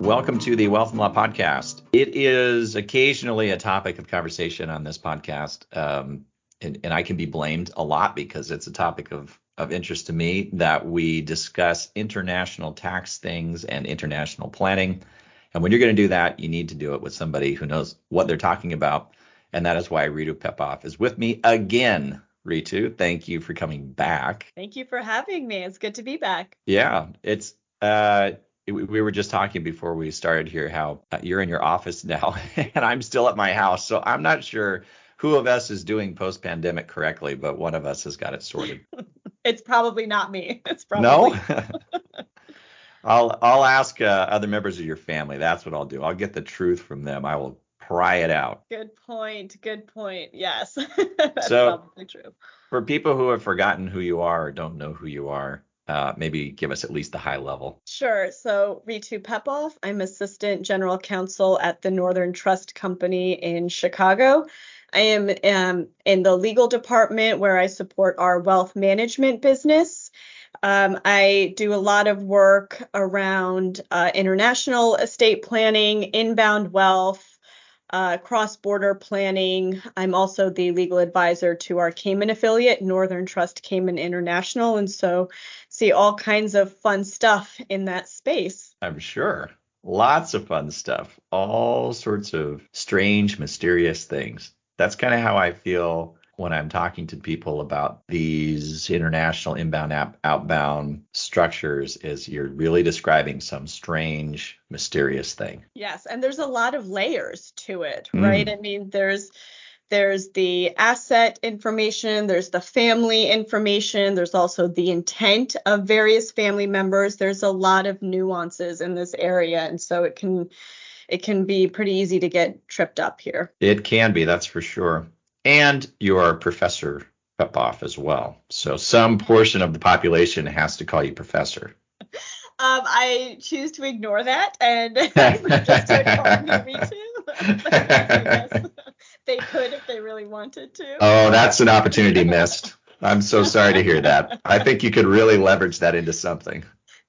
Welcome to the Wealth and Law Podcast. It is occasionally a topic of conversation on this podcast, um, and, and, I can be blamed a lot because it's a topic of, of interest to me that we discuss international tax things and international planning. And when you're going to do that, you need to do it with somebody who knows what they're talking about. And that is why Reetu Pepoff is with me again. Reetu, thank you for coming back. Thank you for having me. It's good to be back. Yeah, it's uh we were just talking before we started here how uh, you're in your office now and I'm still at my house. So I'm not sure who of us is doing post pandemic correctly, but one of us has got it sorted. it's probably not me. It's probably No. I'll I'll ask uh, other members of your family. That's what I'll do. I'll get the truth from them. I will pry it out. Good point. Good point. Yes. That's so, probably true. For people who have forgotten who you are or don't know who you are, uh, maybe give us at least the high level. Sure. So, Reetu Pepoff, I'm Assistant General Counsel at the Northern Trust Company in Chicago. I am um, in the legal department where I support our wealth management business. Um, I do a lot of work around uh, international estate planning, inbound wealth, uh, cross border planning. I'm also the legal advisor to our Cayman affiliate, Northern Trust Cayman International. And so see all kinds of fun stuff in that space. I'm sure. Lots of fun stuff. All sorts of strange, mysterious things. That's kind of how I feel when I'm talking to people about these international inbound app, outbound structures is you're really describing some strange mysterious thing. Yes, and there's a lot of layers to it, right? Mm. I mean, there's there's the asset information, there's the family information, there's also the intent of various family members. There's a lot of nuances in this area and so it can it can be pretty easy to get tripped up here. It can be, that's for sure and you're Professor Pepoff as well. So some portion of the population has to call you Professor. Um, I choose to ignore that and just call me too. they could if they really wanted to. Oh, that's an opportunity missed. I'm so sorry to hear that. I think you could really leverage that into something.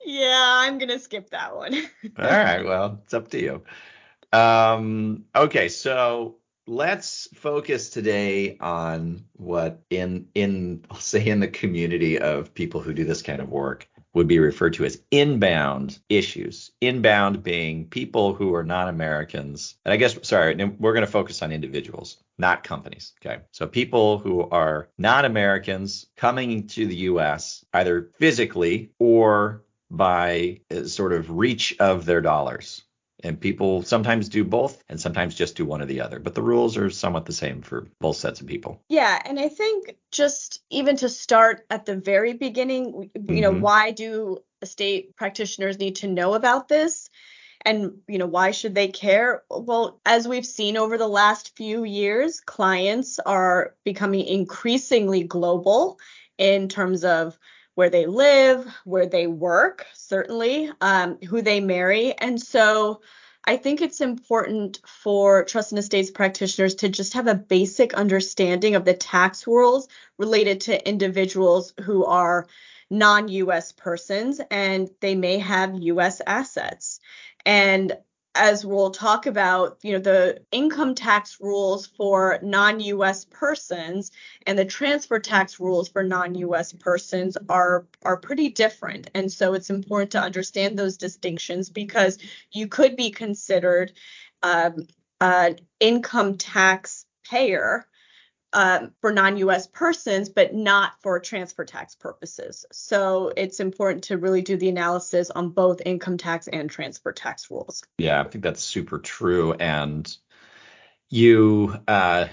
Yeah, I'm gonna skip that one. All right, well, it's up to you. Um, okay, so let's focus today on what in in say in the community of people who do this kind of work would be referred to as inbound issues. Inbound being people who are not Americans. And I guess sorry, we're going to focus on individuals, not companies, okay? So people who are not Americans coming to the US either physically or by uh, sort of reach of their dollars and people sometimes do both and sometimes just do one or the other but the rules are somewhat the same for both sets of people. Yeah and i think just even to start at the very beginning you mm-hmm. know why do estate practitioners need to know about this? And you know why should they care? Well as we've seen over the last few years clients are becoming increasingly global in terms of where they live, where they work, certainly, um, who they marry. And so I think it's important for trust and estates practitioners to just have a basic understanding of the tax rules related to individuals who are non US persons and they may have US assets. And as we'll talk about, you know, the income tax rules for non-US persons and the transfer tax rules for non-US persons are are pretty different. And so it's important to understand those distinctions because you could be considered um, an income tax payer um, for non-US persons, but not for transfer tax purposes. So it's important to really do the analysis on both income tax and transfer tax rules. Yeah, I think that's super true. And you uh,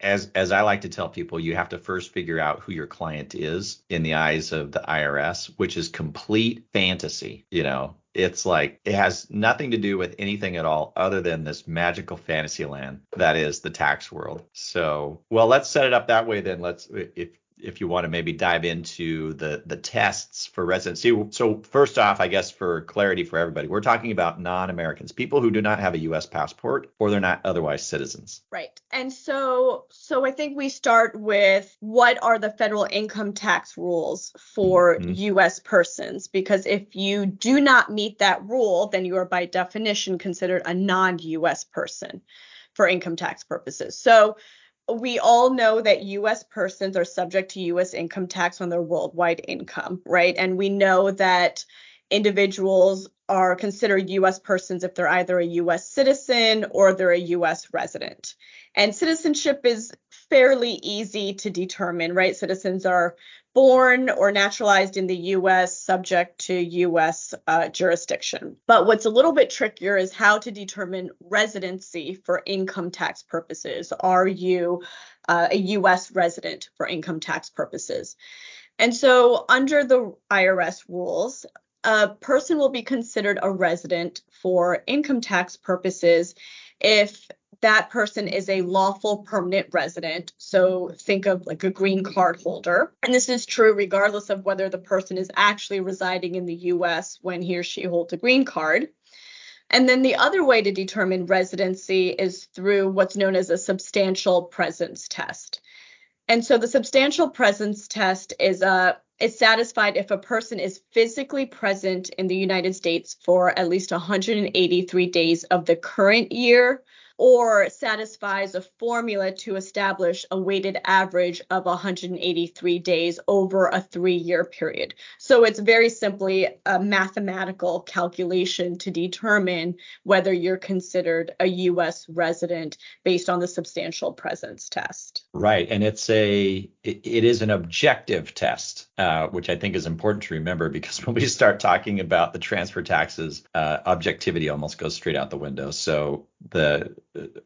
as as I like to tell people, you have to first figure out who your client is in the eyes of the IRS, which is complete fantasy. You know, it's like it has nothing to do with anything at all other than this magical fantasy land that is the tax world. So, well, let's set it up that way then. Let's if if you want to maybe dive into the the tests for residency. So first off, I guess for clarity for everybody, we're talking about non-Americans, people who do not have a U.S. passport or they're not otherwise citizens. Right. And so so I think we start with what are the federal income tax rules for mm-hmm. U.S. persons? Because if you do not meet that rule, then you are by definition considered a non-U.S. person for income tax purposes. So we all know that US persons are subject to US income tax on their worldwide income, right? And we know that individuals are considered US persons if they're either a US citizen or they're a US resident. And citizenship is fairly easy to determine, right? Citizens are born or naturalized in the US subject to US uh, jurisdiction. But what's a little bit trickier is how to determine residency for income tax purposes. Are you uh, a US resident for income tax purposes? And so, under the IRS rules, a person will be considered a resident for income tax purposes if that person is a lawful permanent resident. So think of like a green card holder. And this is true regardless of whether the person is actually residing in the US when he or she holds a green card. And then the other way to determine residency is through what's known as a substantial presence test. And so the substantial presence test is a uh, is satisfied if a person is physically present in the United States for at least 183 days of the current year or satisfies a formula to establish a weighted average of 183 days over a three year period. So it's very simply a mathematical calculation to determine whether you're considered a U.S. resident based on the substantial presence test. Right. And it's a, it, it is an objective test, uh, which I think is important to remember because when we start talking about the transfer taxes, uh, objectivity almost goes straight out the window. So the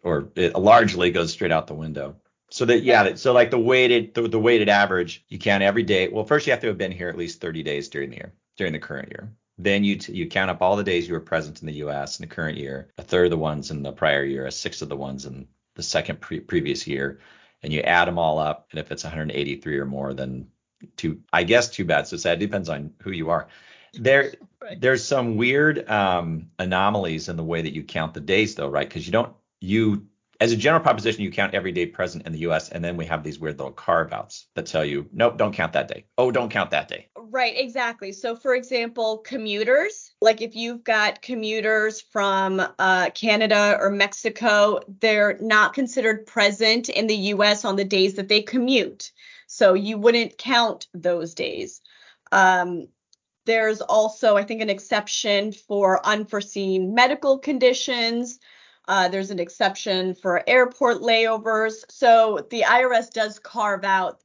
or it largely goes straight out the window. So that yeah, so like the weighted the, the weighted average, you count every day. Well, first you have to have been here at least 30 days during the year, during the current year. Then you t- you count up all the days you were present in the U.S. in the current year, a third of the ones in the prior year, a sixth of the ones in the second pre- previous year, and you add them all up. And if it's 183 or more, then too I guess too bad. So sad. It depends on who you are. There right. there's some weird um, anomalies in the way that you count the days though, right? Because you don't you as a general proposition, you count every day present in the US, and then we have these weird little carve outs that tell you, nope, don't count that day. Oh, don't count that day. Right, exactly. So, for example, commuters, like if you've got commuters from uh, Canada or Mexico, they're not considered present in the US on the days that they commute. So, you wouldn't count those days. Um, there's also, I think, an exception for unforeseen medical conditions. Uh, there's an exception for airport layovers. So the IRS does carve out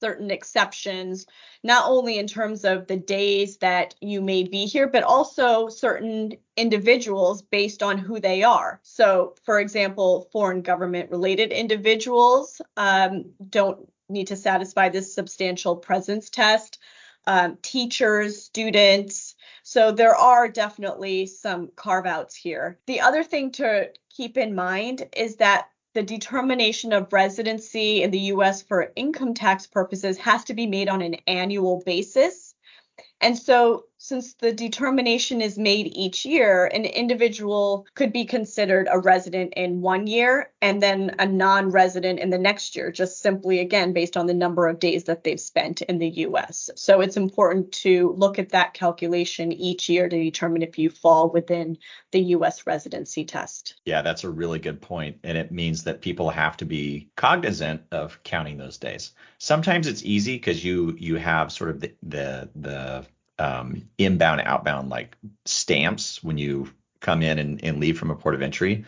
certain exceptions, not only in terms of the days that you may be here, but also certain individuals based on who they are. So, for example, foreign government related individuals um, don't need to satisfy this substantial presence test. Um, teachers, students, so there are definitely some carve outs here. The other thing to keep in mind is that the determination of residency in the US for income tax purposes has to be made on an annual basis. And so since the determination is made each year, an individual could be considered a resident in one year and then a non resident in the next year, just simply again based on the number of days that they've spent in the US. So it's important to look at that calculation each year to determine if you fall within the US residency test. Yeah, that's a really good point. And it means that people have to be cognizant of counting those days. Sometimes it's easy because you you have sort of the the, the um, inbound, outbound like stamps when you come in and, and leave from a port of entry,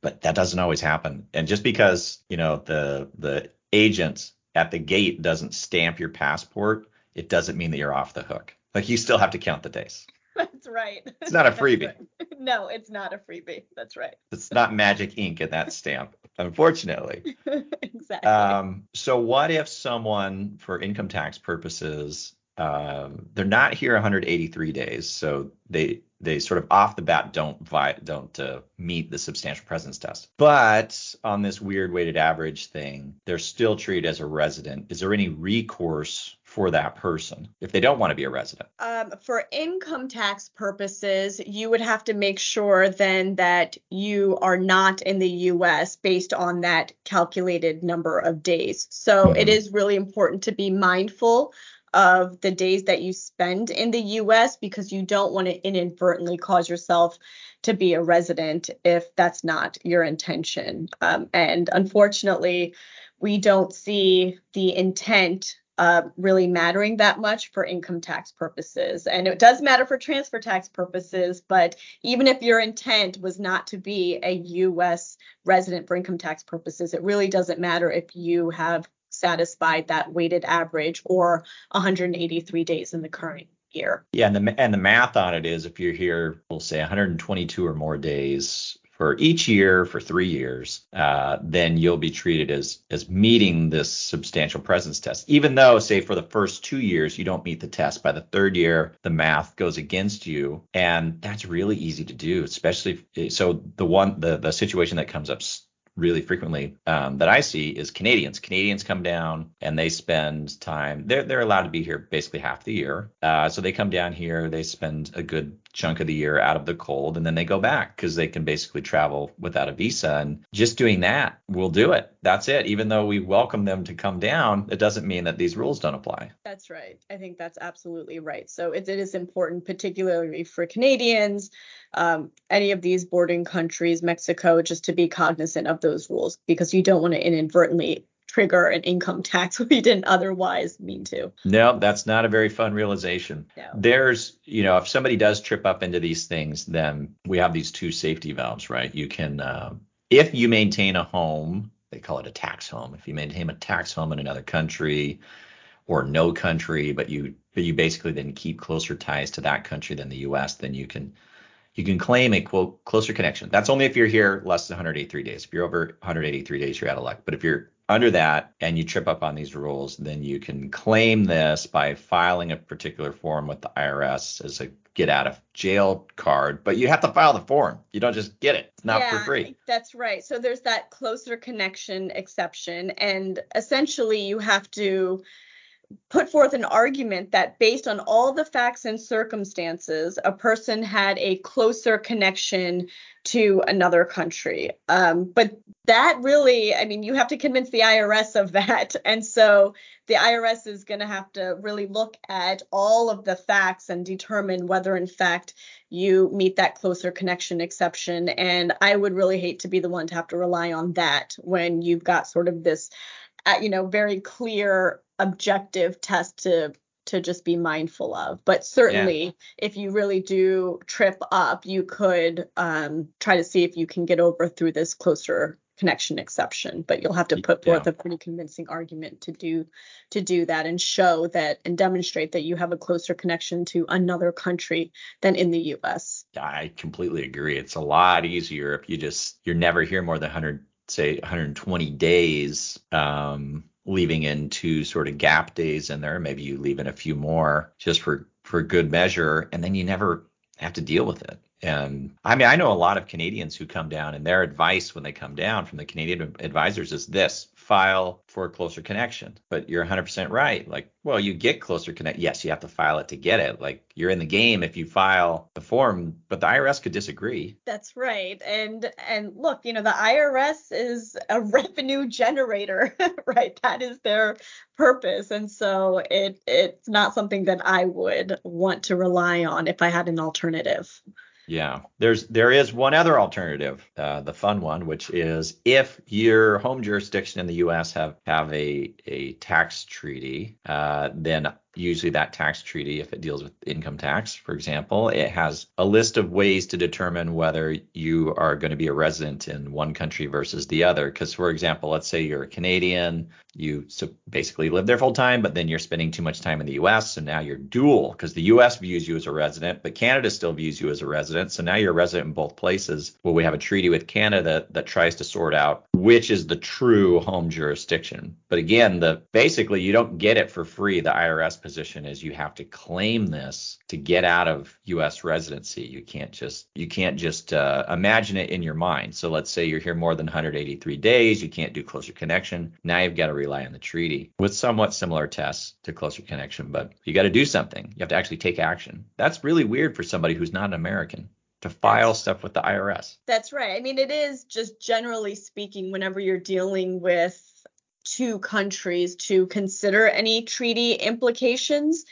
but that doesn't always happen. And just because you know the the agent at the gate doesn't stamp your passport, it doesn't mean that you're off the hook. Like you still have to count the days. That's right. It's not a freebie. Right. No, it's not a freebie. That's right. It's not magic ink in that stamp. unfortunately. exactly. Um, so what if someone, for income tax purposes, um, they're not here 183 days, so they they sort of off the bat don't vi- don't uh, meet the substantial presence test. But on this weird weighted average thing, they're still treated as a resident. Is there any recourse for that person if they don't want to be a resident? Um, for income tax purposes, you would have to make sure then that you are not in the U.S. based on that calculated number of days. So mm-hmm. it is really important to be mindful of the days that you spend in the US because you don't want to inadvertently cause yourself to be a resident if that's not your intention. Um, and unfortunately, we don't see the intent uh, really mattering that much for income tax purposes. And it does matter for transfer tax purposes, but even if your intent was not to be a US resident for income tax purposes, it really doesn't matter if you have satisfied that weighted average or 183 days in the current year. Yeah, and the and the math on it is if you're here, we'll say 122 or more days for each year for three years, uh, then you'll be treated as as meeting this substantial presence test. Even though, say, for the first two years you don't meet the test, by the third year the math goes against you, and that's really easy to do. Especially if, so the one the the situation that comes up really frequently um, that I see is Canadians. Canadians come down and they spend time. They're they're allowed to be here basically half the year. Uh, so they come down here. They spend a good chunk of the year out of the cold, and then they go back because they can basically travel without a visa. And just doing that will do it. That's it. Even though we welcome them to come down, it doesn't mean that these rules don't apply. That's right. I think that's absolutely right. So it, it is important, particularly for Canadians, um, any of these bordering countries, Mexico, just to be cognizant of those rules because you don't want to inadvertently trigger an income tax we didn't otherwise mean to. No, that's not a very fun realization. No. There's, you know, if somebody does trip up into these things, then we have these two safety valves, right? You can, uh, if you maintain a home, they call it a tax home. If you maintain a tax home in another country or no country, but you but you basically then keep closer ties to that country than the U.S., then you can you can claim a quote closer connection. That's only if you're here less than 183 days. If you're over 183 days, you're out of luck. But if you're under that and you trip up on these rules, then you can claim this by filing a particular form with the IRS as a get out of jail card, but you have to file the form. You don't just get it. It's not yeah, for free. That's right. So there's that closer connection exception and essentially you have to put forth an argument that based on all the facts and circumstances, a person had a closer connection to another country. Um, but that really, I mean, you have to convince the IRS of that. And so the IRS is going to have to really look at all of the facts and determine whether, in fact, you meet that closer connection exception. And I would really hate to be the one to have to rely on that when you've got sort of this, you know, very clear objective test to to just be mindful of. But certainly, yeah. if you really do trip up, you could um, try to see if you can get over through this closer connection exception. But you'll have to put forth yeah. a pretty convincing argument to do to do that and show that and demonstrate that you have a closer connection to another country than in the U.S. I completely agree. It's a lot easier if you just you're never here more than 100 say 120 days um, leaving in two sort of gap days in there. Maybe you leave in a few more just for for good measure, and then you never have to deal with it. And I mean, I know a lot of Canadians who come down, and their advice when they come down from the Canadian advisors is this file for a closer connection. But you're 100% right. Like, well, you get closer connect. Yes, you have to file it to get it. Like, you're in the game if you file the form, but the IRS could disagree. That's right. And and look, you know, the IRS is a revenue generator, right? That is their purpose. And so it it's not something that I would want to rely on if I had an alternative. Yeah, there's there is one other alternative, uh, the fun one, which is if your home jurisdiction in the U.S. have have a a tax treaty, uh, then usually that tax treaty, if it deals with income tax, for example, it has a list of ways to determine whether you are going to be a resident in one country versus the other. Because, for example, let's say you're a Canadian, you so basically live there full time, but then you're spending too much time in the U.S. So now you're dual because the U.S. views you as a resident, but Canada still views you as a resident. So now you're a resident in both places. Well, we have a treaty with Canada that tries to sort out which is the true home jurisdiction. But again, the basically you don't get it for free. The IRS position is you have to claim this to get out of U.S. residency. You can't just you can't just uh, imagine it in your mind. So let's say you're here more than 183 days, you can't do closer connection. Now you've got to rely on the treaty with somewhat similar tests to closer connection, but you got to do something. You have to actually take action. That's really weird for somebody who's not an American to file stuff with the IRS. That's right. I mean, it is just generally speaking, whenever you're dealing with two countries to consider any treaty implications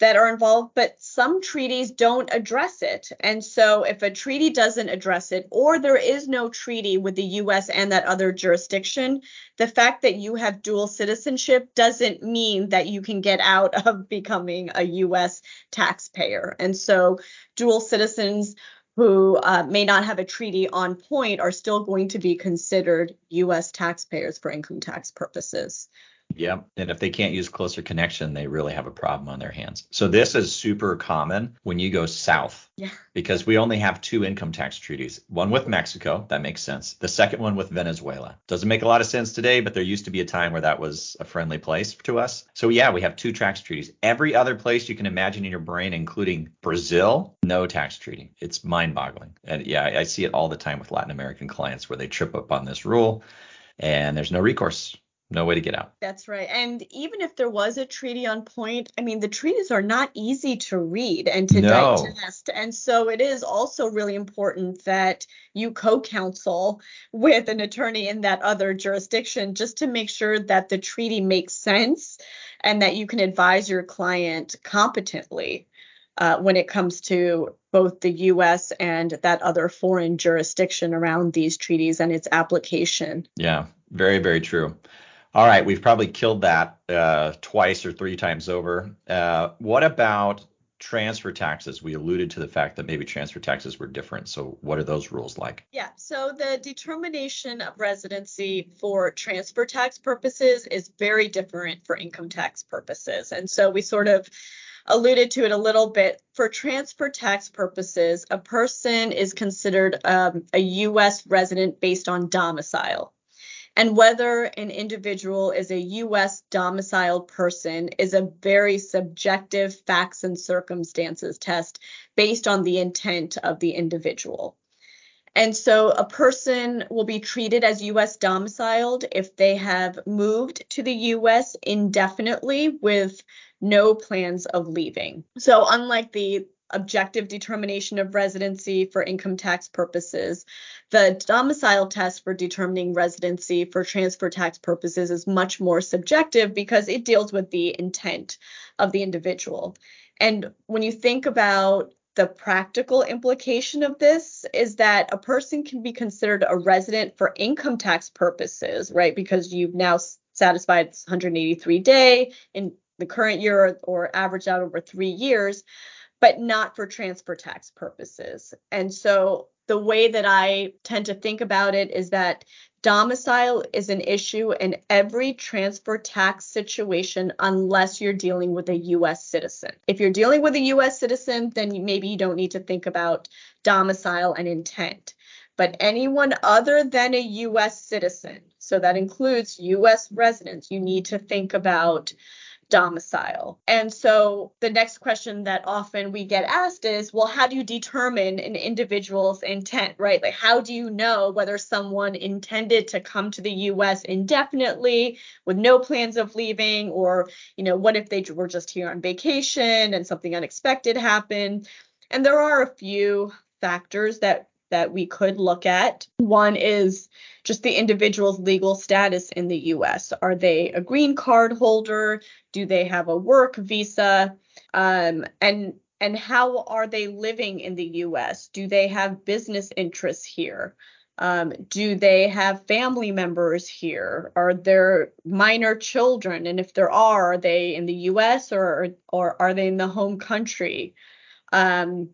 that are involved, but some treaties don't address it. And so if a treaty doesn't address it, or there is no treaty with the US and that other jurisdiction, the fact that you have dual citizenship doesn't mean that you can get out of becoming a US taxpayer. And so dual citizens who uh, may not have a treaty on point are still going to be considered US taxpayers for income tax purposes. Yeah. And if they can't use closer connection, they really have a problem on their hands. So this is super common when you go south. Yeah. Because we only have two income tax treaties. One with Mexico, that makes sense. The second one with Venezuela. Doesn't make a lot of sense today, but there used to be a time where that was a friendly place to us. So yeah, we have two tax treaties. Every other place you can imagine in your brain, including Brazil, no tax treaty. It's mind-boggling. And yeah, I see it all the time with Latin American clients where they trip up on this rule and there's no recourse no way to get out. That's right. And even if there was a treaty on point, I mean, the treaties are not easy to read and to no. digest. And so it is also really important that you co counsel with an attorney in that other jurisdiction just to make sure that the treaty makes sense and that you can advise your client competently. Uh, when it comes to both the US and that other foreign jurisdiction around these treaties and its application. Yeah, very, very true. All right, we've probably killed that uh, twice or three times over. Uh, what about transfer taxes? We alluded to the fact that maybe transfer taxes were different. So, what are those rules like? Yeah, so the determination of residency for transfer tax purposes is very different for income tax purposes. And so, we sort of alluded to it a little bit. For transfer tax purposes, a person is considered um, a U.S. resident based on domicile and whether an individual is a U.S. domiciled person is a very subjective facts and circumstances test based on the intent of the individual. And so a person will be treated as U.S. domiciled if they have moved to the U.S. indefinitely with no plans of leaving. So unlike the objective determination of residency for income tax purposes. The domicile test for determining residency for transfer tax purposes is much more subjective because it deals with the intent of the individual. And when you think about the practical implication of this is that a person can be considered a resident for income tax purposes, right? Because you've now satisfied 183 day in the current year or averaged out over three years but not for transfer tax purposes. And so the way that I tend to think about it is that domicile is an issue in every transfer tax situation unless you're dealing with a US citizen. If you're dealing with a US citizen, then maybe you don't need to think about domicile and intent. But anyone other than a US citizen, so that includes US residents, you need to think about domicile. And so the next question that often we get asked is, well, how do you determine an individual's intent, right? Like, how do you know whether someone intended to come to the US indefinitely with no plans of leaving, or, you know, what if they were just here on vacation and something unexpected happened? And there are a few factors that that we could look at. One is just the individual's legal status in the US. Are they a green card holder? Do they have a work visa? Um, and and how are they living in the US? Do they have business interests here? Um, do they have family members here? Are there minor children? And if there are, are they in the US or or are they in the home country? Um,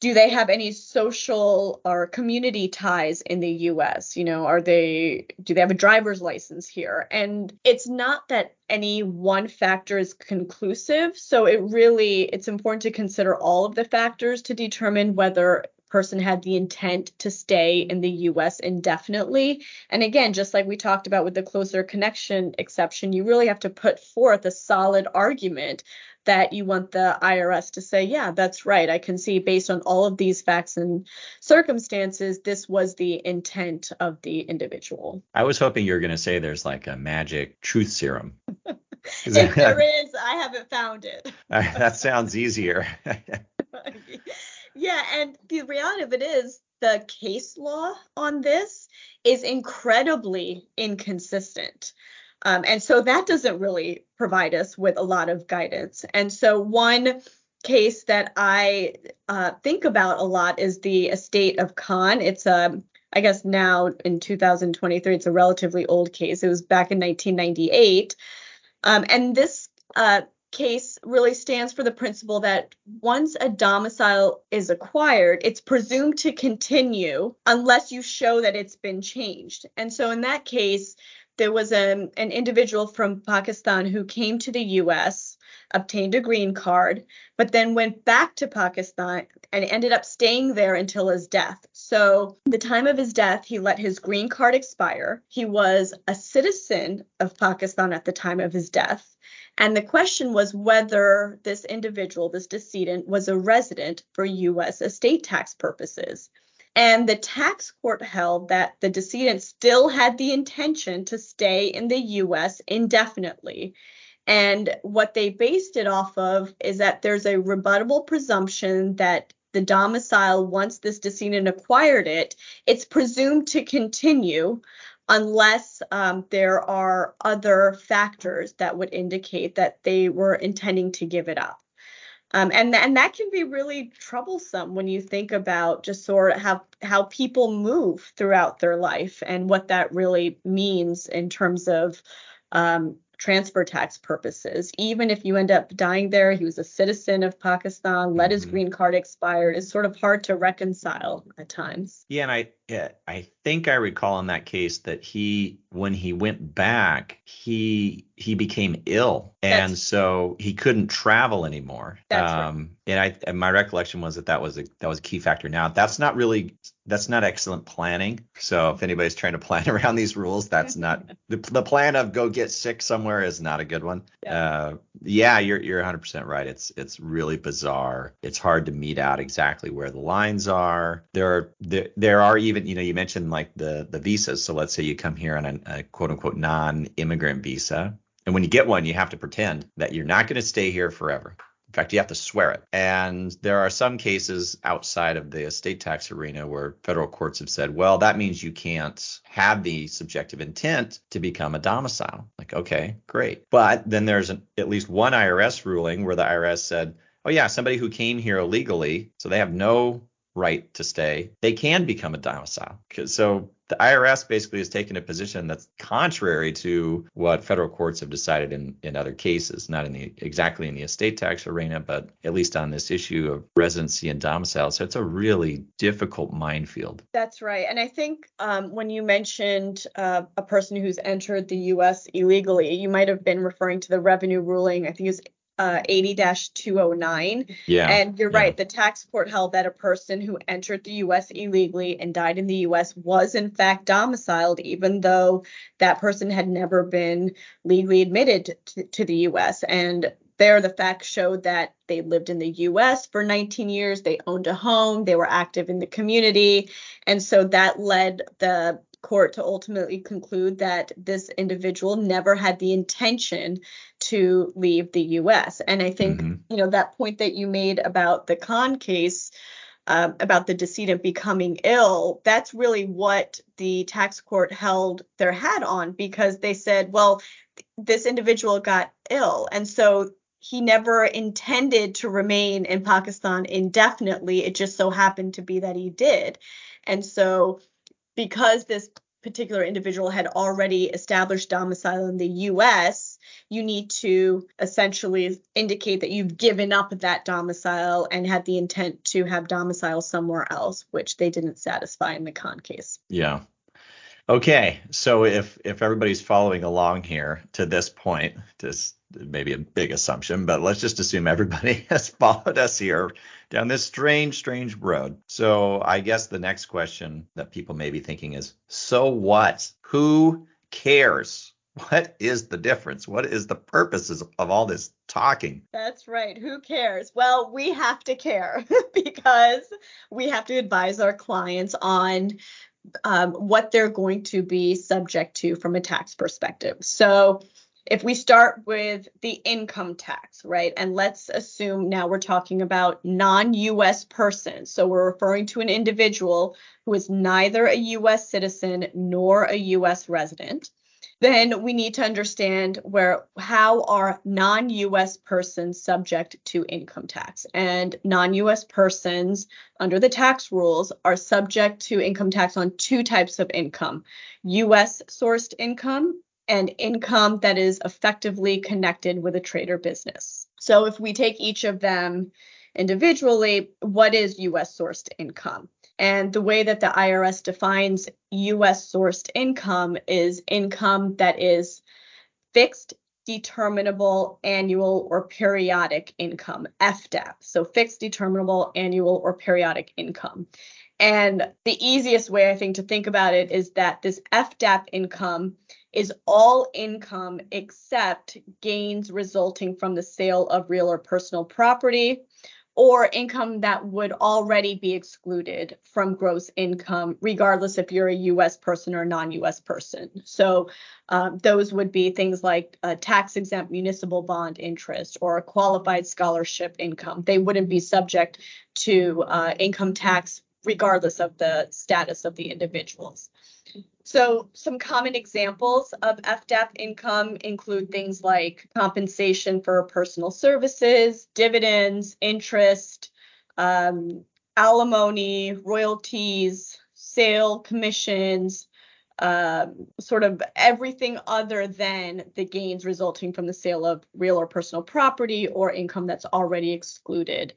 do they have any social or community ties in the US? You know, are they do they have a driver's license here? And it's not that any one factor is conclusive, so it really it's important to consider all of the factors to determine whether person had the intent to stay in the US indefinitely. And again, just like we talked about with the closer connection exception, you really have to put forth a solid argument that you want the IRS to say, yeah, that's right. I can see based on all of these facts and circumstances, this was the intent of the individual. I was hoping you were going to say there's like a magic truth serum. if there is, I haven't found it. that sounds easier. yeah, and the reality of it is the case law on this is incredibly inconsistent. Um, and so that doesn't really provide us with a lot of guidance. And so one case that I uh, think about a lot is the estate of Khan. It's a, um, guess now in 2023, it's a relatively old case. It was back in 1998. Um, and this uh, case really stands for the principle that once a domicile is acquired, it's presumed to continue unless you show that it's been changed. And so in that case, there was an, an individual from Pakistan who came to the US, obtained a green card, but then went back to Pakistan and ended up staying there until his death. So, the time of his death, he let his green card expire. He was a citizen of Pakistan at the time of his death. And the question was whether this individual, this decedent, was a resident for US estate tax purposes. And the tax court held that the decedent still had the intention to stay in the US indefinitely. And what they based it off of is that there's a rebuttable presumption that the domicile, once this decedent acquired it, it's presumed to continue unless um, there are other factors that would indicate that they were intending to give it up. Um, and and that can be really troublesome when you think about just sort of how how people move throughout their life and what that really means in terms of um, transfer tax purposes. Even if you end up dying there, he was a citizen of Pakistan, let mm-hmm. his green card expired. It's sort of hard to reconcile at times. Yeah, and I yeah, I think I recall in that case that he when he went back, he he became ill and That's, so he couldn't travel anymore. That's um right. and I and my recollection was that that was a that was a key factor. Now, that's not really that's not excellent planning. So if anybody's trying to plan around these rules, that's not the, the plan of go get sick somewhere is not a good one. Yeah. Uh, yeah, you're you're 100% right. It's it's really bizarre. It's hard to meet out exactly where the lines are. There are there, there are even you know you mentioned like the the visas. So let's say you come here on a, a quote unquote non-immigrant visa, and when you get one, you have to pretend that you're not going to stay here forever. In fact, you have to swear it. And there are some cases outside of the estate tax arena where federal courts have said, well, that means you can't have the subjective intent to become a domicile. Like, okay, great. But then there's an, at least one IRS ruling where the IRS said, oh, yeah, somebody who came here illegally, so they have no right to stay, they can become a domicile. So the IRS basically has taken a position that's contrary to what federal courts have decided in, in other cases, not in the exactly in the estate tax arena, but at least on this issue of residency and domicile. So it's a really difficult minefield. That's right. And I think um, when you mentioned uh, a person who's entered the U.S. illegally, you might have been referring to the revenue ruling. I think it was uh, 80-209. Yeah. And you're yeah. right. The tax court held that a person who entered the U.S. illegally and died in the U.S. was in fact domiciled, even though that person had never been legally admitted to, to the U.S. And there, the facts showed that they lived in the U.S. for 19 years. They owned a home. They were active in the community, and so that led the court to ultimately conclude that this individual never had the intention to leave the US. And I think, mm-hmm. you know, that point that you made about the Khan case, um, about the decedent becoming ill, that's really what the tax court held their hat on because they said, well, this individual got ill. And so he never intended to remain in Pakistan indefinitely. It just so happened to be that he did. And so because this particular individual had already established domicile in the US, you need to essentially indicate that you've given up that domicile and had the intent to have domicile somewhere else, which they didn't satisfy in the Khan case. Yeah. Okay, so if if everybody's following along here to this point, just maybe a big assumption, but let's just assume everybody has followed us here down this strange, strange road. So I guess the next question that people may be thinking is, so what? Who cares? What is the difference? What is the purposes of all this talking? That's right. Who cares? Well, we have to care because we have to advise our clients on um, what they're going to be subject to from a tax perspective. So if we start with the income tax, right? And let's assume now we're talking about non US persons. So we're referring to an individual who is neither a US citizen nor a US resident. Then we need to understand where how are non-US persons subject to income tax. And non-US persons under the tax rules are subject to income tax on two types of income. US sourced income and income that is effectively connected with a trade or business. So if we take each of them individually, what is US sourced income? And the way that the IRS defines US sourced income is income that is fixed, determinable, annual, or periodic income, FDAP. So fixed, determinable, annual, or periodic income. And the easiest way I think to think about it is that this FDAP income is all income except gains resulting from the sale of real or personal property or income that would already be excluded from gross income, regardless if you're a US person or non US person. So um, those would be things like tax exempt municipal bond interest or a qualified scholarship income. They wouldn't be subject to uh, income tax regardless of the status of the individuals. So, some common examples of FDAP income include things like compensation for personal services, dividends, interest, um, alimony, royalties, sale commissions, um, sort of everything other than the gains resulting from the sale of real or personal property or income that's already excluded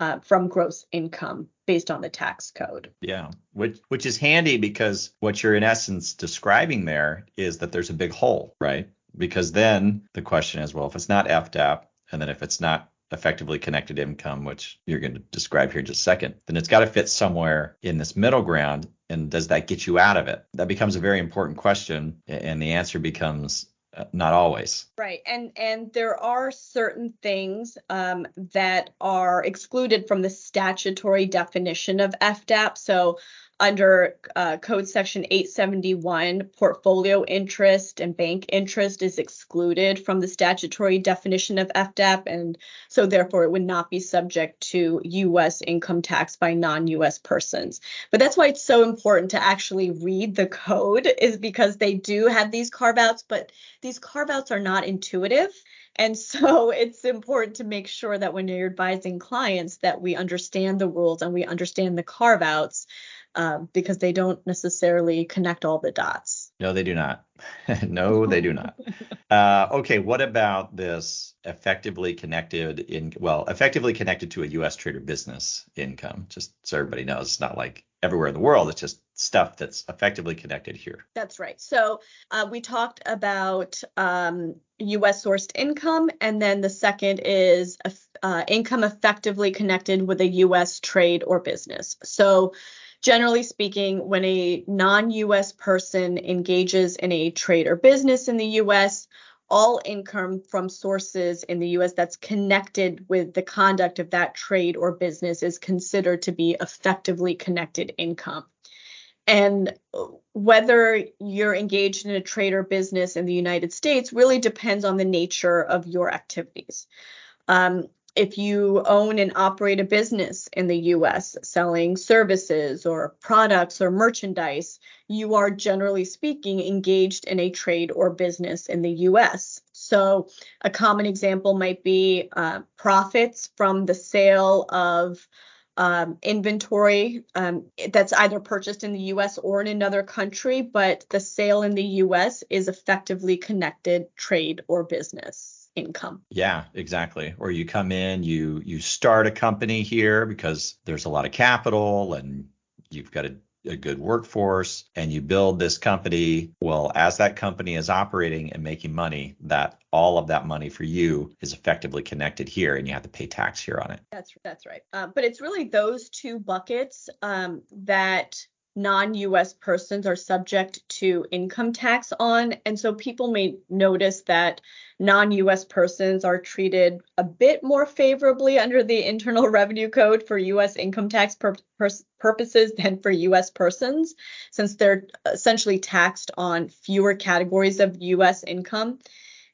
uh, from gross income based on the tax code. Yeah, which which is handy because what you're in essence describing there is that there's a big hole, right? Because then the question is, well, if it's not FDAP, and then if it's not effectively connected income, which you're going to describe here in just a second, then it's got to fit somewhere in this middle ground. And does that get you out of it? That becomes a very important question. And the answer becomes not always. Right and and there are certain things um, that are excluded from the statutory definition of fdap so under uh, code section 871 portfolio interest and bank interest is excluded from the statutory definition of fdap and so therefore it would not be subject to us income tax by non-us persons. But that's why it's so important to actually read the code is because they do have these carve outs but these carve outs are not intuitive. And so it's important to make sure that when you're advising clients that we understand the rules and we understand the carve outs um, because they don't necessarily connect all the dots. No, they do not. no, they do not. Uh, okay, what about this effectively connected in well, effectively connected to a U.S. trader business income? Just so everybody knows, it's not like everywhere in the world. It's just stuff that's effectively connected here. That's right. So uh, we talked about um, U.S. sourced income, and then the second is uh, income effectively connected with a U.S. trade or business. So generally speaking, when a non US person engages in a trade or business in the US, all income from sources in the US that's connected with the conduct of that trade or business is considered to be effectively connected income. And whether you're engaged in a trade or business in the United States really depends on the nature of your activities. Um, if you own and operate a business in the US selling services or products or merchandise, you are generally speaking engaged in a trade or business in the US. So, a common example might be uh, profits from the sale of um, inventory um, that's either purchased in the US or in another country, but the sale in the US is effectively connected trade or business income. Yeah, exactly. Or you come in, you you start a company here because there's a lot of capital and you've got to a good workforce and you build this company, well, as that company is operating and making money, that all of that money for you is effectively connected here and you have to pay tax here on it. That's that's right. Um, but it's really those two buckets um, that non-US persons are subject to income tax on. And so people may notice that non-US persons are treated a bit more favorably under the Internal Revenue Code for US income tax pur- pur- purposes than for US persons, since they're essentially taxed on fewer categories of US income.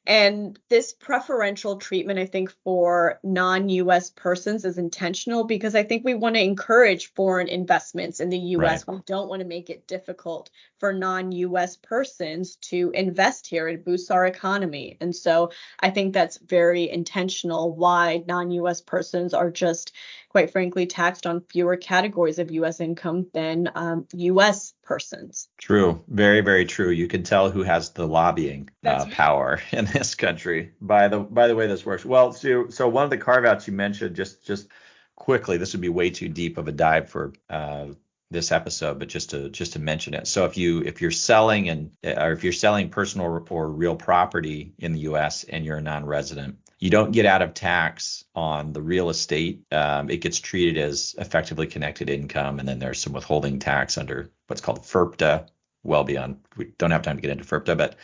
And this preferential treatment, I think, for non US persons is intentional because I think we want to encourage foreign investments in the US. Right. We don't want to make it difficult for non US persons to invest here. It boosts our economy. And so I think that's very intentional why non US persons are just quite frankly, taxed on fewer categories of U.S. income than um, U.S. persons. True, very, very true. You can tell who has the lobbying uh, power in this country by the by the way this works. Well, so so one of the carve outs you mentioned, just just quickly, this would be way too deep of a dive for. Uh, this episode, but just to just to mention it. So if you if you're selling and or if you're selling personal or real property in the U.S. and you're a non-resident, you don't get out of tax on the real estate. Um, it gets treated as effectively connected income, and then there's some withholding tax under what's called FIRPTA. Well beyond, we don't have time to get into FIRPTA, but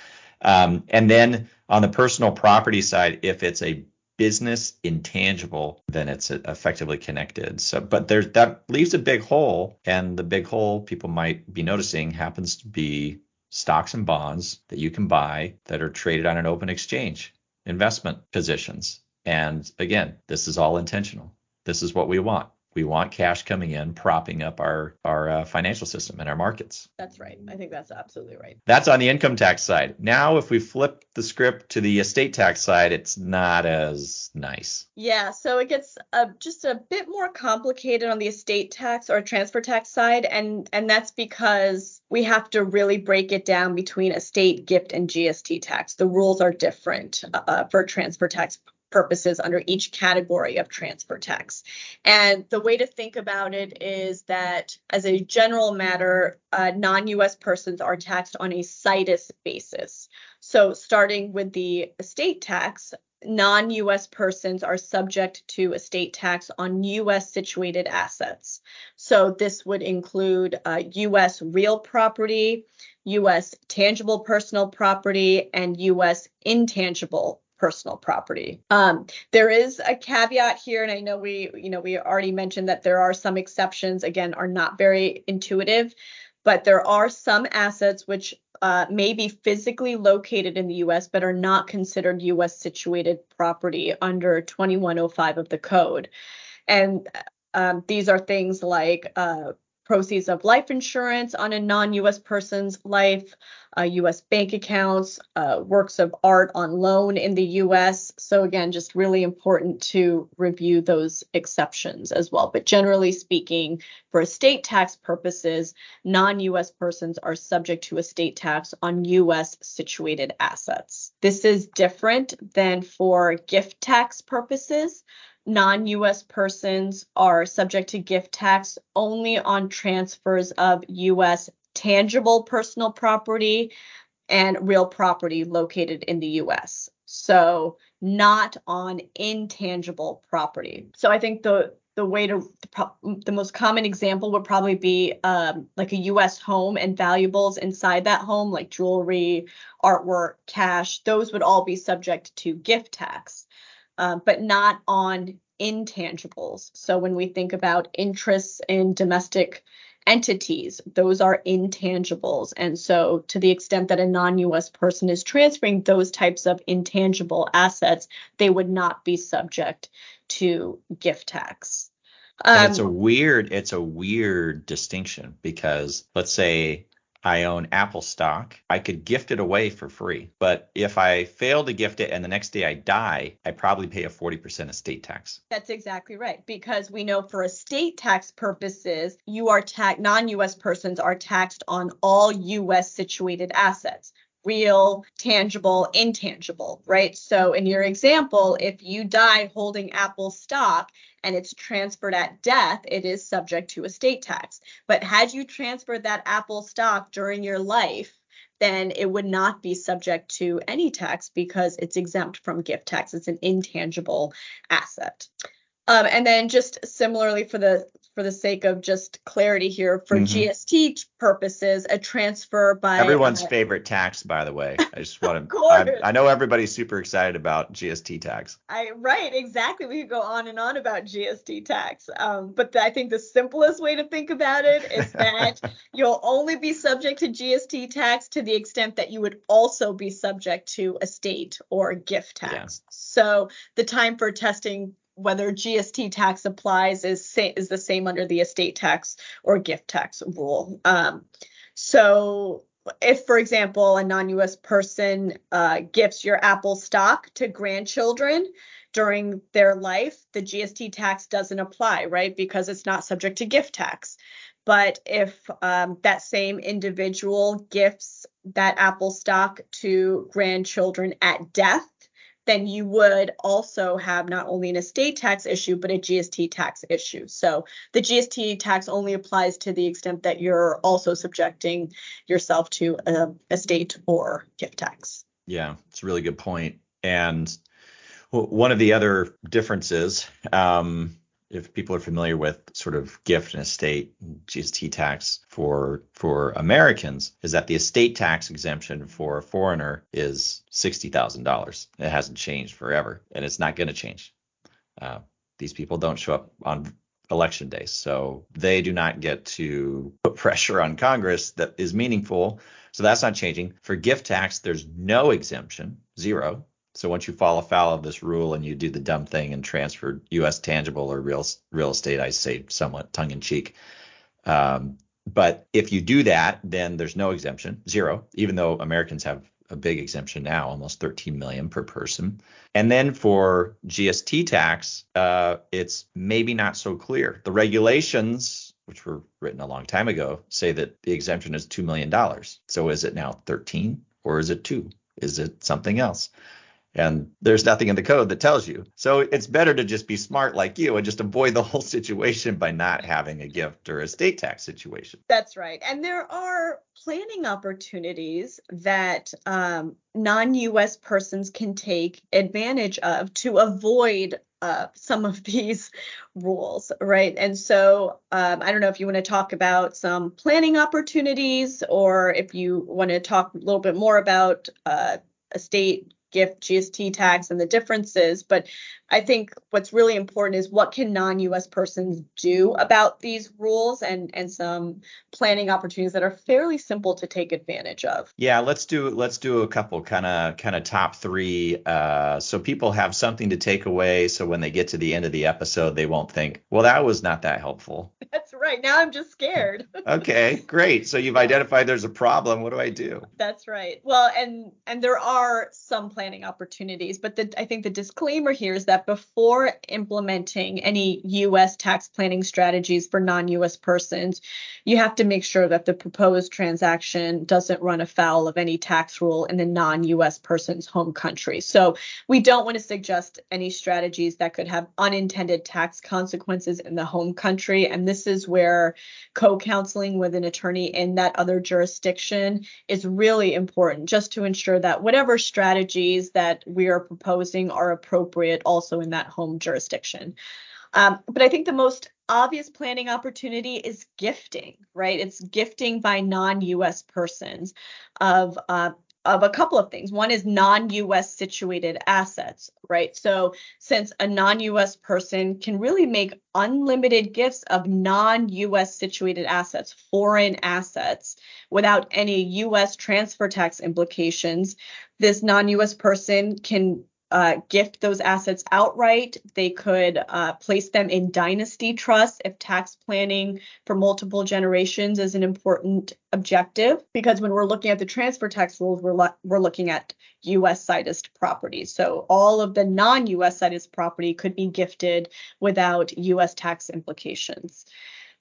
um, and then on the personal property side, if it's a business intangible, then it's uh, effectively connected. So, but there's that leaves a big hole, and the big hole people might be noticing happens to be stocks and bonds that you can buy that are traded on an open exchange investment positions. And again, this is all intentional. This is what we want. We want cash coming in, propping up our our uh, financial system and our markets. That's right. I think that's absolutely right. That's on the income tax side. Now, if we flip the script to the estate tax side, it's not as nice. Yeah, so it gets uh, just a bit more complicated on the estate tax or transfer tax side, and and that's because we have to really break it down between estate, gift, and GST tax. The rules are different uh, for transfer tax purposes under each category of transfer tax. And the way to think about it is that, as a general matter, uh, non US persons are taxed on a situs basis. So, starting with the estate tax, non US persons are subject to estate tax on US situated assets. So, this would include uh, US real property, US tangible personal property, and US intangible personal property. Um, there is a caveat here, and I know we, you know, we already mentioned that there are some exceptions. Again, are not very intuitive, but there are some assets which uh, may be physically located in the U.S. but are not considered U.S. situated property under 2105 of the code, and um, these are things like uh, proceeds of life insurance on a non-U.S. person's life, uh, U.S. bank accounts, uh, works of art on loan in the U.S. So again, just really important to review those exceptions as well. But generally speaking, for estate tax purposes, non-U.S. persons are subject to estate tax on U.S. situated assets. This is different than for gift tax purposes non-US persons are subject to gift tax only on transfers of US tangible personal property and real property located in the US. So not on intangible property. So I think the the way to the most common example would probably be um, like a U.S. home and valuables inside that home, like jewelry, artwork, cash. Those would all be subject to gift tax. Uh, but not on intangibles. So when we think about interests in domestic entities, those are intangibles. And so to the extent that a non-US person is transferring those types of intangible assets, they would not be subject to gift tax. Um, it's a weird it's a weird distinction because let's say I own Apple stock, I could gift it away for free. But if I fail to gift it and the next day I die, I probably pay a 40% estate tax. That's exactly right. Because we know for estate tax purposes, you are taxed, non US persons are taxed on all US situated assets real, tangible, intangible, right? So in your example, if you die holding Apple stock and it's transferred at death, it is subject to estate tax. But had you transferred that Apple stock during your life, then it would not be subject to any tax because it's exempt from gift tax. It's an intangible asset. Um, and then just similarly for the for the sake of just clarity here, for mm-hmm. GST purposes, a transfer by everyone's uh, favorite tax, by the way. I just want to. I, I, know everybody's super excited about GST tax. I right, exactly. We could go on and on about GST tax, um, but I think the simplest way to think about it is that you'll only be subject to GST tax to the extent that you would also be subject to a estate or gift tax. Yeah. So the time for testing whether GST tax applies is sa- is the same under the estate tax or gift tax rule. Um, so if, for example, a non-U.S. person uh, gifts your Apple stock to grandchildren during their life, the GST tax doesn't apply, right? Because it's not subject to gift tax. But if um, that same individual gifts that Apple stock to grandchildren at death, then you would also have not only an estate tax issue, but a GST tax issue. So the GST tax only applies to the extent that you're also subjecting yourself to a estate or gift tax. Yeah, it's a really good point. And one of the other differences, um, if people are familiar with sort of gift and estate GST tax for for Americans is that the estate tax exemption for a foreigner is sixty thousand dollars. It hasn't changed forever, and it's not going to change. Uh, these people don't show up on election day, so they do not get to put pressure on Congress that is meaningful. So that's not changing. For gift tax, there's no exemption, zero. So once you fall afoul of this rule and you do the dumb thing and transfer U.S. tangible or real real estate, I say somewhat tongue in cheek. Um, but if you do that, then there's no exemption, zero. Even though Americans have a big exemption now, almost 13 million per person. And then for GST tax, uh, it's maybe not so clear. The regulations, which were written a long time ago, say that the exemption is $2 million. So is it now 13 or is it two? Is it something else? And there's nothing in the code that tells you. So it's better to just be smart like you and just avoid the whole situation by not having a gift or a state tax situation. That's right. And there are planning opportunities that um, non US persons can take advantage of to avoid uh, some of these rules, right? And so um, I don't know if you want to talk about some planning opportunities or if you want to talk a little bit more about uh, estate gift GST tax and the differences. But I think what's really important is what can non-US persons do about these rules and and some planning opportunities that are fairly simple to take advantage of. Yeah, let's do let's do a couple kind of kind of top 3 uh, so people have something to take away so when they get to the end of the episode they won't think, "Well, that was not that helpful." That's right. Now I'm just scared. okay, great. So you've identified there's a problem. What do I do? That's right. Well, and and there are some planning opportunities, but the, I think the disclaimer here is that that before implementing any US tax planning strategies for non US persons, you have to make sure that the proposed transaction doesn't run afoul of any tax rule in the non US person's home country. So we don't want to suggest any strategies that could have unintended tax consequences in the home country. And this is where co counseling with an attorney in that other jurisdiction is really important just to ensure that whatever strategies that we are proposing are appropriate also also in that home jurisdiction. Um, but I think the most obvious planning opportunity is gifting, right? It's gifting by non-U.S. persons of uh, of a couple of things. One is non-US situated assets, right? So since a non-US person can really make unlimited gifts of non-US situated assets, foreign assets without any US transfer tax implications, this non-US person can uh, gift those assets outright. They could uh, place them in dynasty trusts if tax planning for multiple generations is an important objective. Because when we're looking at the transfer tax rules, we're, lo- we're looking at U.S. situs property. So all of the non-U.S. situs property could be gifted without U.S. tax implications.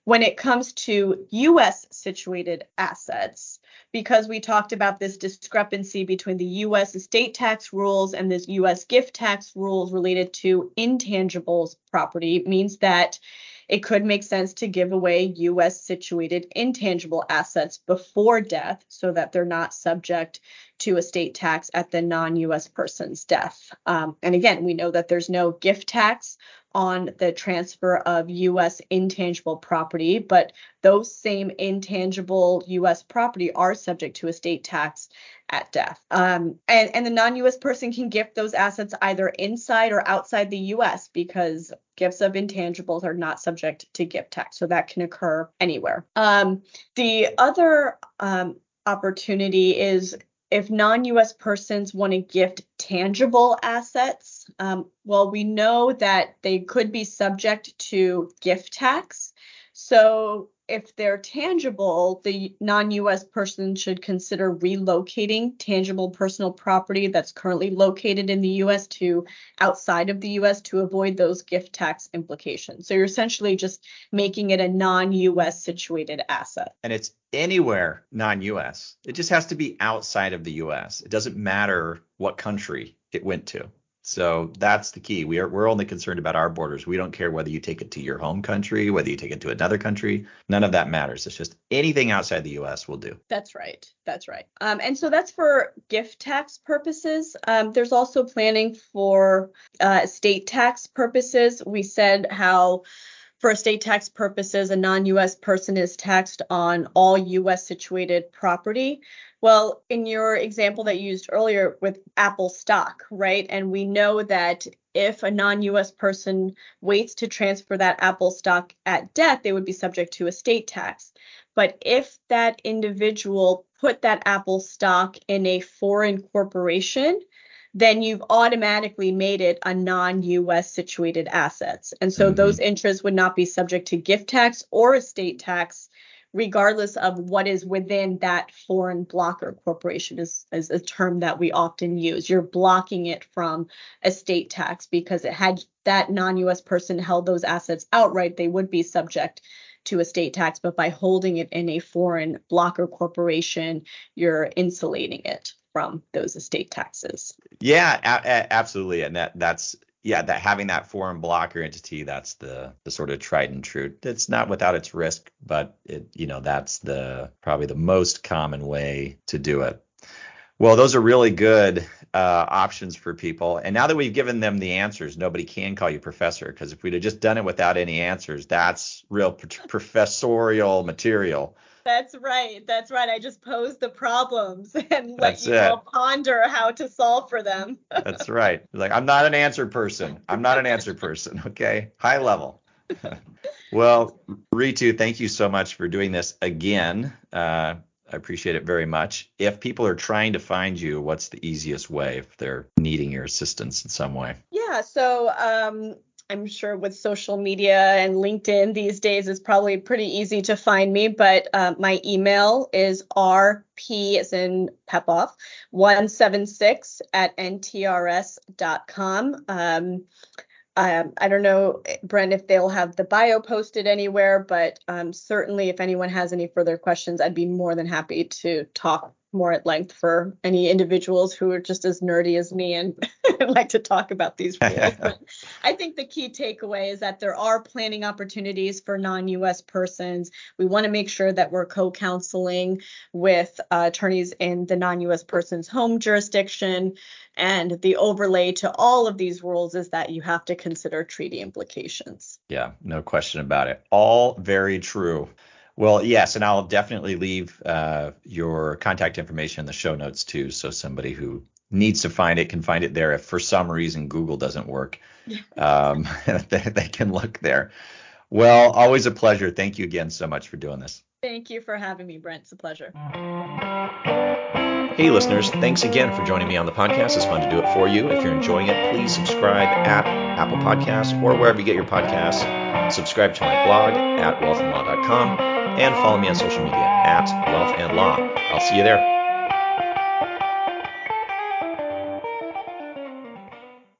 When it comes to US situated assets, because we talked about this discrepancy between the US estate tax rules and this US gift tax rules related to intangibles property, means that it could make sense to give away US situated intangible assets before death so that they're not subject to estate tax at the non US person's death. Um, and again, we know that there's no gift tax on the transfer of US intangible property, but those same intangible US property are subject to estate tax at death. Um, and, and the non US person can gift those assets either inside or outside the US because gifts of intangibles are not subject to gift tax. So that can occur anywhere. Um, the other um, opportunity is if non-US persons want to gift tangible assets, um, well, we know that they could be subject to gift tax. So if they're tangible, the non-US person should consider relocating tangible personal property that's currently located in the US to outside of the US to avoid those gift tax implications. So you're essentially just making it a non-US situated asset. And it's anywhere non-US. It just has to be outside of the US. It doesn't matter what country it went to. So that's the key. We are we're only concerned about our borders. We don't care whether you take it to your home country, whether you take it to another country. None of that matters. It's just anything outside the U.S. will do. That's right. That's right. Um, and so that's for gift tax purposes. Um, there's also planning for uh, estate tax purposes. We said how for estate tax purposes, a non US person is taxed on all US situated property. Well, in your example that you used earlier with Apple stock, right? And we know that if a non US person waits to transfer that Apple stock at death, they would be subject to estate tax. But if that individual put that Apple stock in a foreign corporation, then you've automatically made it a non-US situated assets. And so mm-hmm. those interests would not be subject to gift tax or estate tax regardless of what is within that foreign blocker corporation is, is a term that we often use. You're blocking it from estate tax because it had that non-US person held those assets outright, they would be subject to estate tax, but by holding it in a foreign blocker corporation, you're insulating it from those estate taxes. Yeah, a- a- absolutely, and that that's yeah, that having that foreign blocker entity, that's the the sort of tried and true. It's not without its risk, but it you know that's the probably the most common way to do it. Well, those are really good uh, options for people. And now that we've given them the answers, nobody can call you professor because if we'd have just done it without any answers, that's real professorial material. That's right. That's right. I just pose the problems and let That's you it. all ponder how to solve for them. That's right. Like I'm not an answer person. I'm not an answer person. Okay. High level. well, Reetu, thank you so much for doing this again. Uh, I appreciate it very much. If people are trying to find you, what's the easiest way if they're needing your assistance in some way? Yeah, so um, I'm sure with social media and LinkedIn these days, it's probably pretty easy to find me. But uh, my email is rp as in Pepoff 176 at ntrs.com. Um, um, I don't know, Brent, if they'll have the bio posted anywhere, but um, certainly if anyone has any further questions, I'd be more than happy to talk more at length for any individuals who are just as nerdy as me and like to talk about these rules. but I think the key takeaway is that there are planning opportunities for non-U.S. persons. We want to make sure that we're co-counseling with uh, attorneys in the non-U.S. person's home jurisdiction. And the overlay to all of these rules is that you have to consider treaty implications. Yeah, no question about it. All very true. Well, yes, and I'll definitely leave uh, your contact information in the show notes too, so somebody who needs to find it can find it there. If for some reason Google doesn't work, um, they, they can look there. Well, always a pleasure. Thank you again so much for doing this. Thank you for having me, Brent. It's a pleasure. Hey, listeners, thanks again for joining me on the podcast. It's fun to do it for you. If you're enjoying it, please subscribe at Apple Podcasts or wherever you get your podcasts. Subscribe to my blog at wealthandlaw.com and follow me on social media at Wealth and Law. I'll see you there.